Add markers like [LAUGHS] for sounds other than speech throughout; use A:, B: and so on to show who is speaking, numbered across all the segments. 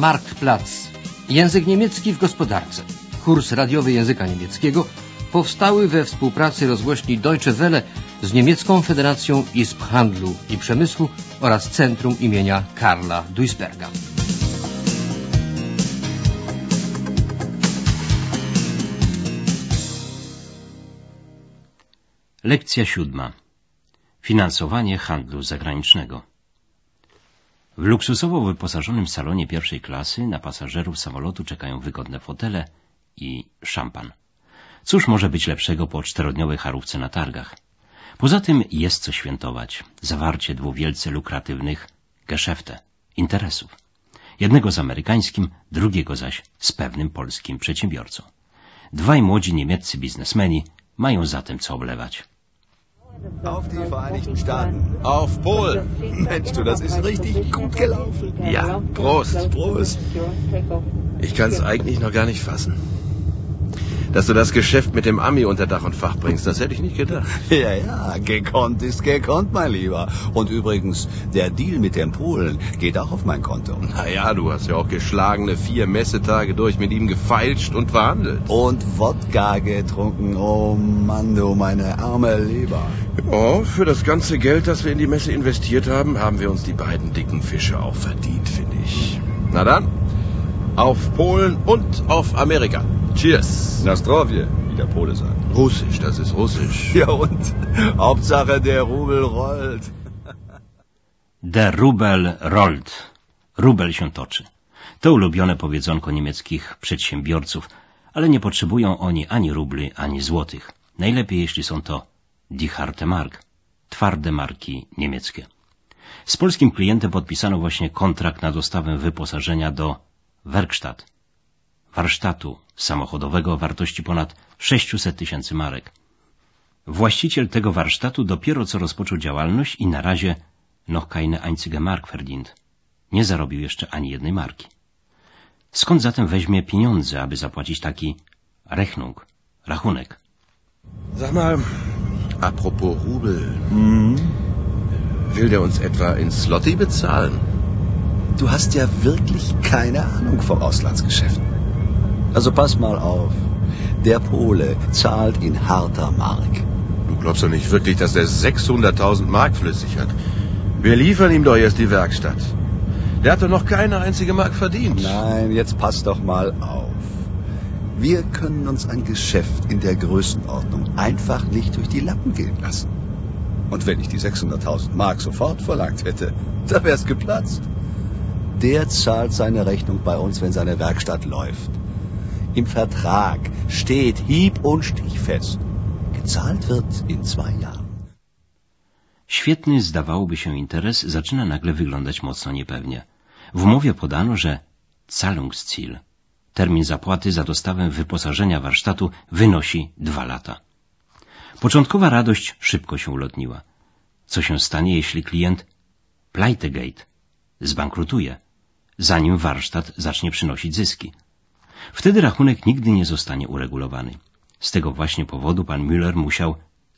A: Marktplatz. Język niemiecki w gospodarce. Kurs radiowy języka niemieckiego powstały we współpracy rozgłośni Deutsche Welle z Niemiecką Federacją Izb Handlu i Przemysłu oraz Centrum imienia Karla Duisberga.
B: Lekcja siódma. Finansowanie handlu zagranicznego. W luksusowo wyposażonym salonie pierwszej klasy na pasażerów samolotu czekają wygodne fotele i szampan. Cóż może być lepszego po czterodniowej charówce na targach? Poza tym jest co świętować. Zawarcie dwóch wielce lukratywnych geszefte, interesów. Jednego z amerykańskim, drugiego zaś z pewnym polskim przedsiębiorcą. Dwaj młodzi niemieccy biznesmeni mają zatem co oblewać.
C: Auf die Vereinigten Staaten. Auf Polen. Mensch, du, das ist richtig gut gelaufen.
D: Ja, Prost.
C: Prost.
D: Ich kann es eigentlich noch gar nicht fassen. Dass du das Geschäft mit dem Ami unter Dach und Fach bringst, das hätte ich nicht gedacht. [LAUGHS]
C: Ja, ja, gekonnt ist gekonnt, mein Lieber. Und übrigens, der Deal mit den Polen geht auch auf mein Konto.
D: Naja, du hast ja auch geschlagene vier Messetage durch mit ihm gefeilscht und verhandelt.
C: Und Wodka getrunken. Oh Mann, du meine arme Leber.
D: Oh, für das ganze Geld, das wir in die Messe investiert haben, haben wir uns die beiden dicken Fische auch verdient, finde ich. Na dann, auf Polen und auf Amerika. Cheers.
C: Na zdrowie, wie der Pole sagt.
D: Russisch, das ist Russisch.
C: Ja und? [LAUGHS] Hauptsache der Rubel rollt. [LAUGHS]
B: Der Rubel rollt. Rubel się toczy. To ulubione powiedzonko niemieckich przedsiębiorców, ale nie potrzebują oni ani rubli, ani złotych. Najlepiej, jeśli są to die harte Mark, twarde marki niemieckie. Z polskim klientem podpisano właśnie kontrakt na dostawę wyposażenia do Werkstatt, warsztatu samochodowego o wartości ponad 600 tysięcy marek. Właściciel tego warsztatu dopiero co rozpoczął działalność i na razie noch keine einzige Mark verdient. Nie zarobił jeszcze ani jednej marki. Skąd zatem weźmie pieniądze, aby zapłacić taki Rechnung, rachunek?
D: Sag mal, apropos Rubel,
C: Hm?
D: will der uns etwa in Slotty bezahlen?
C: Du hast ja wirklich keine Ahnung vom Auslandsgeschäft. Also pass mal auf. Der Pole zahlt in harter Mark.
D: Du glaubst doch nicht wirklich, dass der 600.000 Mark flüssig hat. Wir liefern ihm doch erst die Werkstatt. Der hat doch noch keine einzige Mark verdient.
C: Nein, jetzt pass doch mal auf. Wir können uns ein Geschäft in der Größenordnung einfach nicht durch die Lappen gehen lassen. Und wenn ich die 600.000 Mark sofort verlangt hätte, da wär's geplatzt. Der zahlt seine Rechnung bei uns, wenn seine Werkstatt läuft. Im Vertrag steht hieb- und stichfest. Gezahlt wird in zwei Jahren.
B: Świetny zdawałoby się interes zaczyna nagle wyglądać mocno niepewnie. W umowie podano, że Zahlungsziel, termin zapłaty za dostawę wyposażenia warsztatu, wynosi dwa lata. Początkowa radość szybko się ulotniła. Co się stanie, jeśli klient Pleitegate zbankrutuje, zanim warsztat zacznie przynosić zyski? Wtedy rachunek nigdy nie zostanie uregulowany. Z tego właśnie powodu pan Müller musiał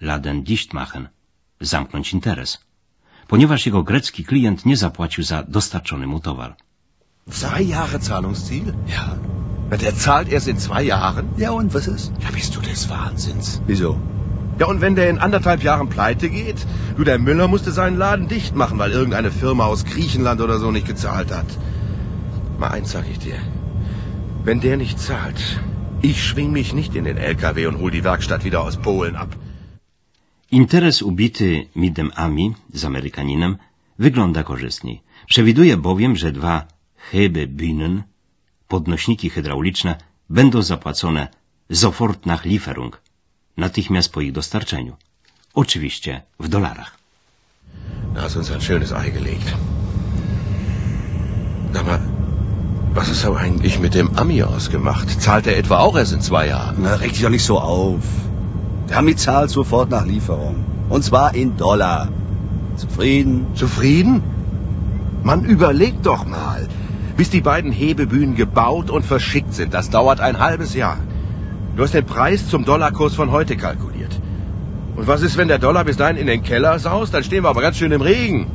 B: Laden dicht machen, zamknąć interes, ponieważ jego grecki klient nie zapłacił za dostarczony mu towar.
D: Zwei Jahre Zahlungsziel?
C: Ja.
D: Na, Der zahlt erst in zwei Jahren?
C: Ja, und was ist?
D: Ja, bist du des Wahnsinns.
C: Wieso?
D: Ja, und wenn der in anderthalb Jahren pleite geht? Du, der Müller musste seinen Laden dicht machen, weil irgendeine Firma aus Griechenland oder so nicht gezahlt hat. Mal eins sag ich dir. Wenn der nicht zahlt, ich schwing mich nicht in den LKW und hol die Werkstatt wieder aus Polen ab.
B: Interes ubity Midem Ami z Amerykaninem wygląda korzystniej. Przewiduje bowiem, że dwa Hebe Bühnen, podnośniki hydrauliczne, będą zapłacone sofort nach Lieferung, natychmiast po ich dostarczeniu. Oczywiście w dolarach.
D: Da hast uns ein schönes Ei gelegt. Sag mal, was ist aber eigentlich mit dem Ami ausgemacht? Zahlt er etwa auch erst in zwei Jahren?
C: Na, reg dich doch nicht so auf. Der Ami zahlt sofort nach Lieferung. Und zwar in Dollar. Zufrieden?
D: Zufrieden? Man, überleg doch mal. Bis die beiden Hebebühnen gebaut und verschickt sind, das dauert ein halbes Jahr. Du hast den Preis zum Dollarkurs von heute kalkuliert. Und was ist, wenn der Dollar bis dahin in den Keller saust? Dann stehen wir aber ganz schön im Regen.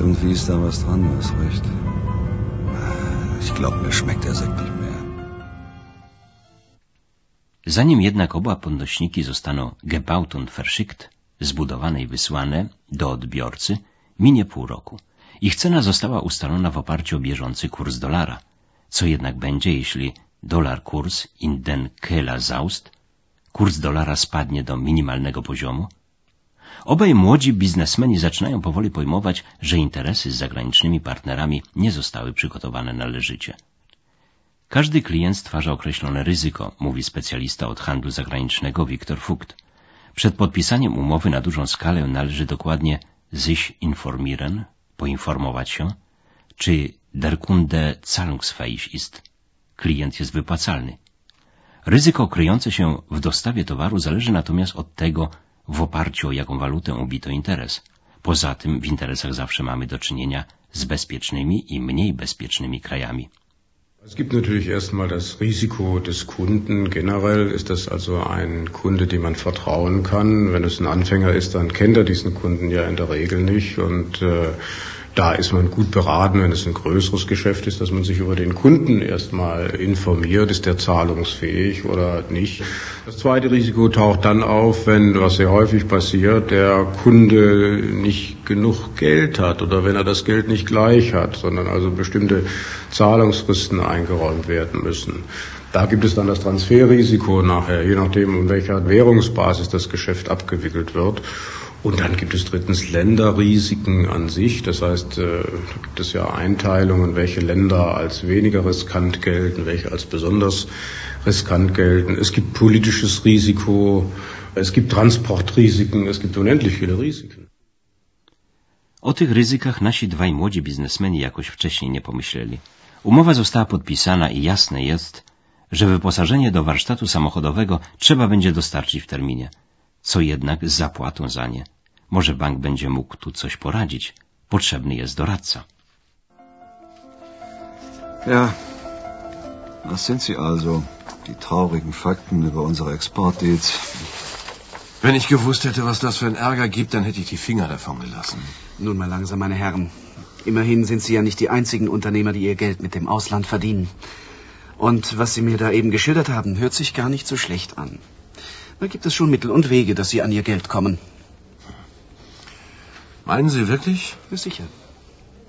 C: Irgendwie ist da was dran, du hast recht. Ich glaube, mir schmeckt der Sekt nicht mehr.
B: Zanim jednak oba podnośniki zostaną gebaut und verschickt, zbudowane i wysłane do odbiorcy, minie pół roku. Ich cena została ustalona w oparciu o bieżący kurs dolara. Co jednak będzie, jeśli dolar kurs in den Keller zaust, kurs dolara spadnie do minimalnego poziomu? Obaj młodzi biznesmeni zaczynają powoli pojmować, że interesy z zagranicznymi partnerami nie zostały przygotowane należycie. Każdy klient stwarza określone ryzyko, mówi specjalista od handlu zagranicznego Viktor Fucht. Przed podpisaniem umowy na dużą skalę należy dokładnie sich informieren, poinformować się, czy der Kunde zahlungsfähig ist. Klient jest wypłacalny. Ryzyko kryjące się w dostawie towaru zależy natomiast od tego, w oparciu o jaką walutę ubito interes. Poza tym w interesach zawsze mamy do czynienia z bezpiecznymi i mniej bezpiecznymi krajami.
E: Es gibt natürlich erstmal das Risiko des Kunden. Generell ist das also ein Kunde, dem man vertrauen kann. Wenn es ein Anfänger ist, dann kennt er diesen Kunden ja in der Regel nicht und äh, da ist man gut beraten, wenn es ein größeres Geschäft ist, dass man sich über den Kunden erstmal informiert, ist der zahlungsfähig oder nicht. Das zweite Risiko taucht dann auf, wenn, was sehr häufig passiert, der Kunde nicht genug Geld hat oder wenn er das Geld nicht gleich hat, sondern also bestimmte Zahlungsfristen eingeräumt werden müssen. Da gibt es dann das Transferrisiko nachher, je nachdem, um welcher Währungsbasis das Geschäft abgewickelt wird. Und dann gibt es drittens Länderrisiken an sich. Das heißt, äh, da gibt es ja Einteilungen, welche Länder als weniger riskant gelten, welche als besonders riskant gelten. Es gibt politisches Risiko, es gibt Transportrisiken, es gibt unendlich viele Risiken.
B: O tych ryzykach nasi dwaj młodzi biznesmeni jakoś wcześniej nie pomyśleli. Umowa została podpisana i jasne jest, że wyposażenie do warsztatu samochodowego trzeba będzie dostarczyć w terminie. Co jednak z zapłatą za nie? Może bank będzie mógł tu coś poradzić. Potrzebny jest doradca.
C: Ja, das sind sie also, die traurigen Fakten über unsere Exportdeals.
D: Wenn ich gewusst hätte, was das für einen Ärger gibt, dann hätte ich die Finger davon gelassen.
F: Nun mal langsam, meine Herren. Immerhin sind Sie ja nicht die einzigen Unternehmer, die ihr Geld mit dem Ausland verdienen. Und was Sie mir da eben geschildert haben, hört sich gar nicht so schlecht an. Da gibt es schon Mittel und Wege, dass Sie an Ihr Geld kommen.
D: Meinen Sie wirklich?
F: Ja, sicher.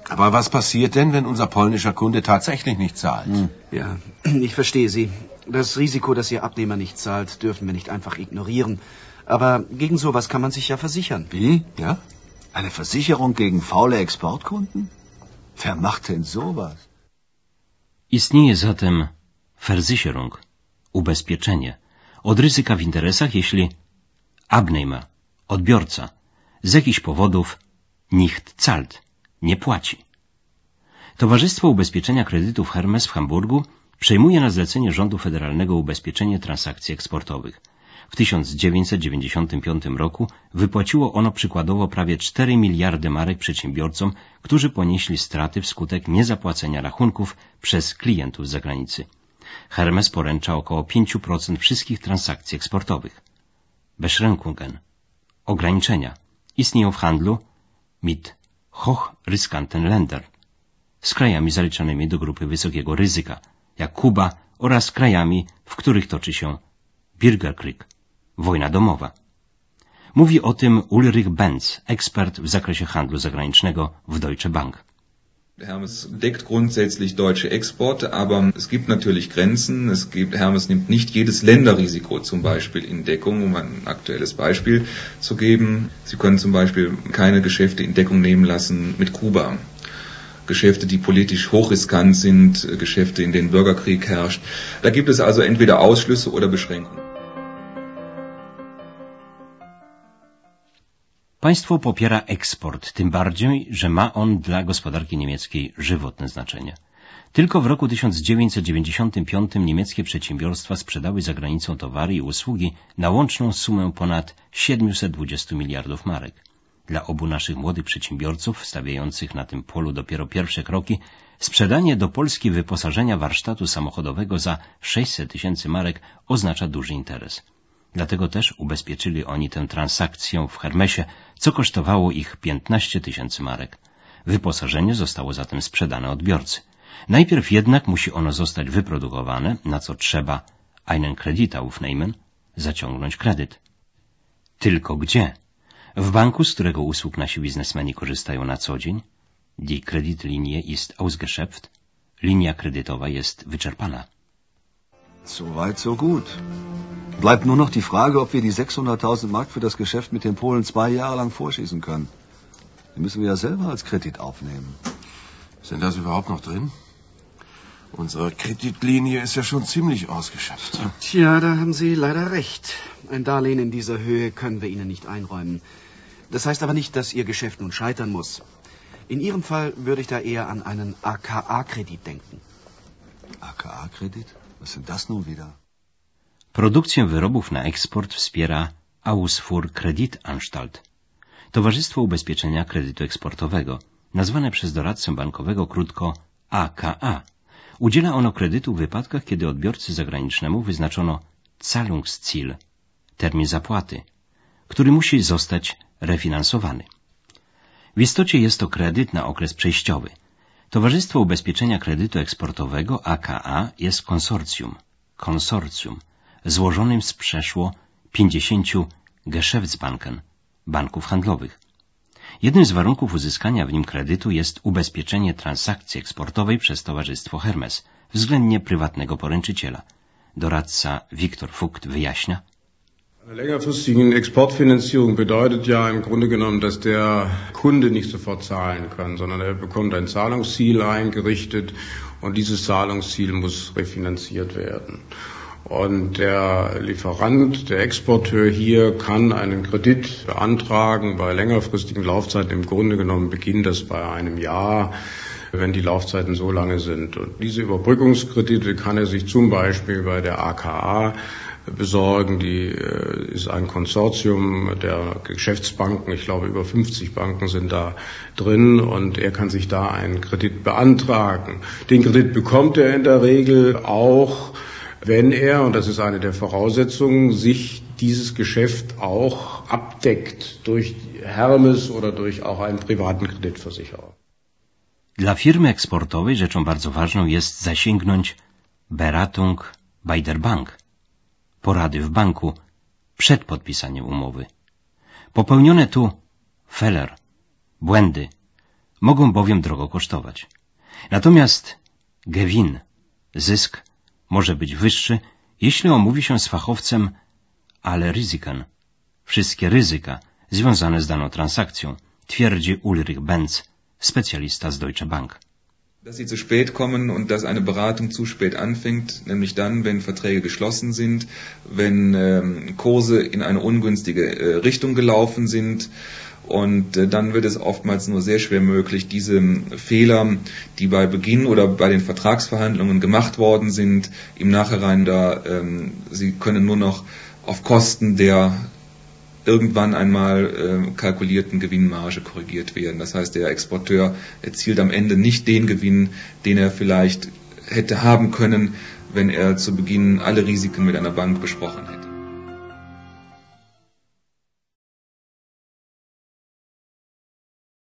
D: Aber was passiert denn, wenn unser polnischer Kunde tatsächlich nicht zahlt? Hm.
F: Ja, [CLEARS THROAT] ich verstehe Sie. Das Risiko, dass Ihr Abnehmer nicht zahlt, dürfen wir nicht einfach ignorieren. Aber gegen sowas kann man sich ja versichern.
C: Wie? Ja? Eine Versicherung gegen faule Exportkunden? Wer macht denn sowas?
B: Istnieje zatem Versicherung, ubezpieczenie, od ryzyka w interesach, jeśli Abnehmer, odbiorca, z jakichś powodów nicht zahlt, nie płaci. Towarzystwo Ubezpieczenia Kredytów Hermes w Hamburgu przejmuje na zlecenie rządu federalnego ubezpieczenie transakcji eksportowych. W 1995 roku wypłaciło ono przykładowo prawie 4 miliardy marek przedsiębiorcom, którzy ponieśli straty wskutek niezapłacenia rachunków przez klientów z zagranicy. Hermes poręcza około 5% wszystkich transakcji eksportowych. Beschränkungen, ograniczenia, istnieją w handlu mit hochriskanten Länder, z krajami zaliczanymi do grupy wysokiego ryzyka, jak Kuba oraz krajami, w których toczy się Bürgerkrieg, wojna domowa. Mówi o tym Ulrich Benz, ekspert w zakresie handlu zagranicznego w Deutsche Bank.
G: Hermes deckt grundsätzlich deutsche Exporte, aber es gibt natürlich Grenzen. Es gibt, Hermes nimmt nicht jedes Länderrisiko zum Beispiel in Deckung, um ein aktuelles Beispiel zu geben. Sie können zum Beispiel keine Geschäfte in Deckung nehmen lassen mit Kuba. Geschäfte, die politisch hochriskant sind, Geschäfte, in denen Bürgerkrieg herrscht. Da gibt es also entweder Ausschlüsse oder Beschränkungen.
B: Państwo popiera eksport, tym bardziej, że ma on dla gospodarki niemieckiej żywotne znaczenie. Tylko w roku 1995 niemieckie przedsiębiorstwa sprzedały za granicą towary i usługi na łączną sumę ponad 720 miliardów marek. Dla obu naszych młodych przedsiębiorców, stawiających na tym polu dopiero pierwsze kroki, sprzedanie do Polski wyposażenia warsztatu samochodowego za 600 tysięcy marek oznacza duży interes. Dlatego też ubezpieczyli oni tę transakcję w Hermesie, co kosztowało ich 15 tysięcy marek. Wyposażenie zostało zatem sprzedane odbiorcy. Najpierw jednak musi ono zostać wyprodukowane, na co trzeba einen Kredit aufnehmen, zaciągnąć kredyt. Tylko gdzie? W banku, z którego usług nasi biznesmeni korzystają na co dzień? Die Kreditlinie ist ausgeschöpft. Linia kredytowa jest wyczerpana.
C: So weit, so gut. Bleibt nur noch die Frage, ob wir die 600.000 Mark für das Geschäft mit den Polen zwei Jahre lang vorschießen können. Die müssen wir ja selber als Kredit aufnehmen.
D: Sind das überhaupt noch drin? Unsere Kreditlinie ist ja schon ziemlich ausgeschöpft.
F: Tja, da haben Sie leider recht. Ein Darlehen in dieser Höhe können wir Ihnen nicht einräumen. Das heißt aber nicht, dass Ihr Geschäft nun scheitern muss. In Ihrem Fall würde ich da eher an einen AKA-Kredit denken.
C: AKA-Kredit? Was sind das nun wieder?
B: Produkcję wyrobów na eksport wspiera Ausfuhr Kreditanstalt, Towarzystwo Ubezpieczenia Kredytu Eksportowego, nazwane przez doradcę bankowego krótko AKA. Udziela ono kredytu w wypadkach, kiedy odbiorcy zagranicznemu wyznaczono Zahlungsziel, termin zapłaty, który musi zostać refinansowany. W istocie jest to kredyt na okres przejściowy. Towarzystwo Ubezpieczenia Kredytu Eksportowego AKA jest konsorcjum, konsorcjum złożonym z przeszło 50 Geschäftsbanken, banków handlowych. Jednym z warunków uzyskania w nim kredytu jest ubezpieczenie transakcji eksportowej przez Towarzystwo Hermes, względnie prywatnego poręczyciela. Doradca Viktor Fucht wyjaśnia.
E: Eine längerfristigen Exportfinanzierung bedeutet ja im Grunde genommen, dass der Kunde nicht sofort zahlen kann, sondern er bekommt ein Zahlungsziel eingerichtet und dieses Zahlungsziel muss refinanziert werden. Und der Lieferant, der Exporteur hier kann einen Kredit beantragen bei längerfristigen Laufzeiten. Im Grunde genommen beginnt das bei einem Jahr, wenn die Laufzeiten so lange sind. Und diese Überbrückungskredite kann er sich zum Beispiel bei der AKA besorgen. Die äh, ist ein Konsortium der Geschäftsbanken. Ich glaube, über 50 Banken sind da drin und er kann sich da einen Kredit beantragen. Den Kredit bekommt er in der Regel auch, wenn er, und das ist eine der Voraussetzungen, sich dieses Geschäft auch abdeckt durch Hermes oder durch auch einen privaten Kreditversicherer.
B: Dla firmy eksportowej rzeczą bardzo ważną jest zasięgnąć Beratung bei der Bank, porady w banku przed podpisaniem umowy. Popełnione tu feller, błędy, mogą bowiem drogo kosztować. Natomiast Gewin, zysk, może być wyższy, jeśli omówi się z fachowcem ale ryzykan, wszystkie ryzyka związane z daną transakcją, twierdzi Ulrich Benz, specjalista z Deutsche Bank.
G: Dass sie zu spät kommen und dass eine Beratung zu spät anfängt, nämlich dann, wenn Verträge geschlossen sind, wenn ähm, Kurse in eine ungünstige äh, Richtung gelaufen sind. Und äh, dann wird es oftmals nur sehr schwer möglich, diese Fehler, die bei Beginn oder bei den Vertragsverhandlungen gemacht worden sind, im Nachhinein da, ähm, sie können nur noch auf Kosten der irgendwann einmal äh, kalkulierten Gewinnmarge korrigiert werden. Das heißt, der Exporteur erzielt am Ende nicht den Gewinn, den er vielleicht hätte haben können, wenn er zu Beginn alle Risiken mit einer Bank besprochen hätte.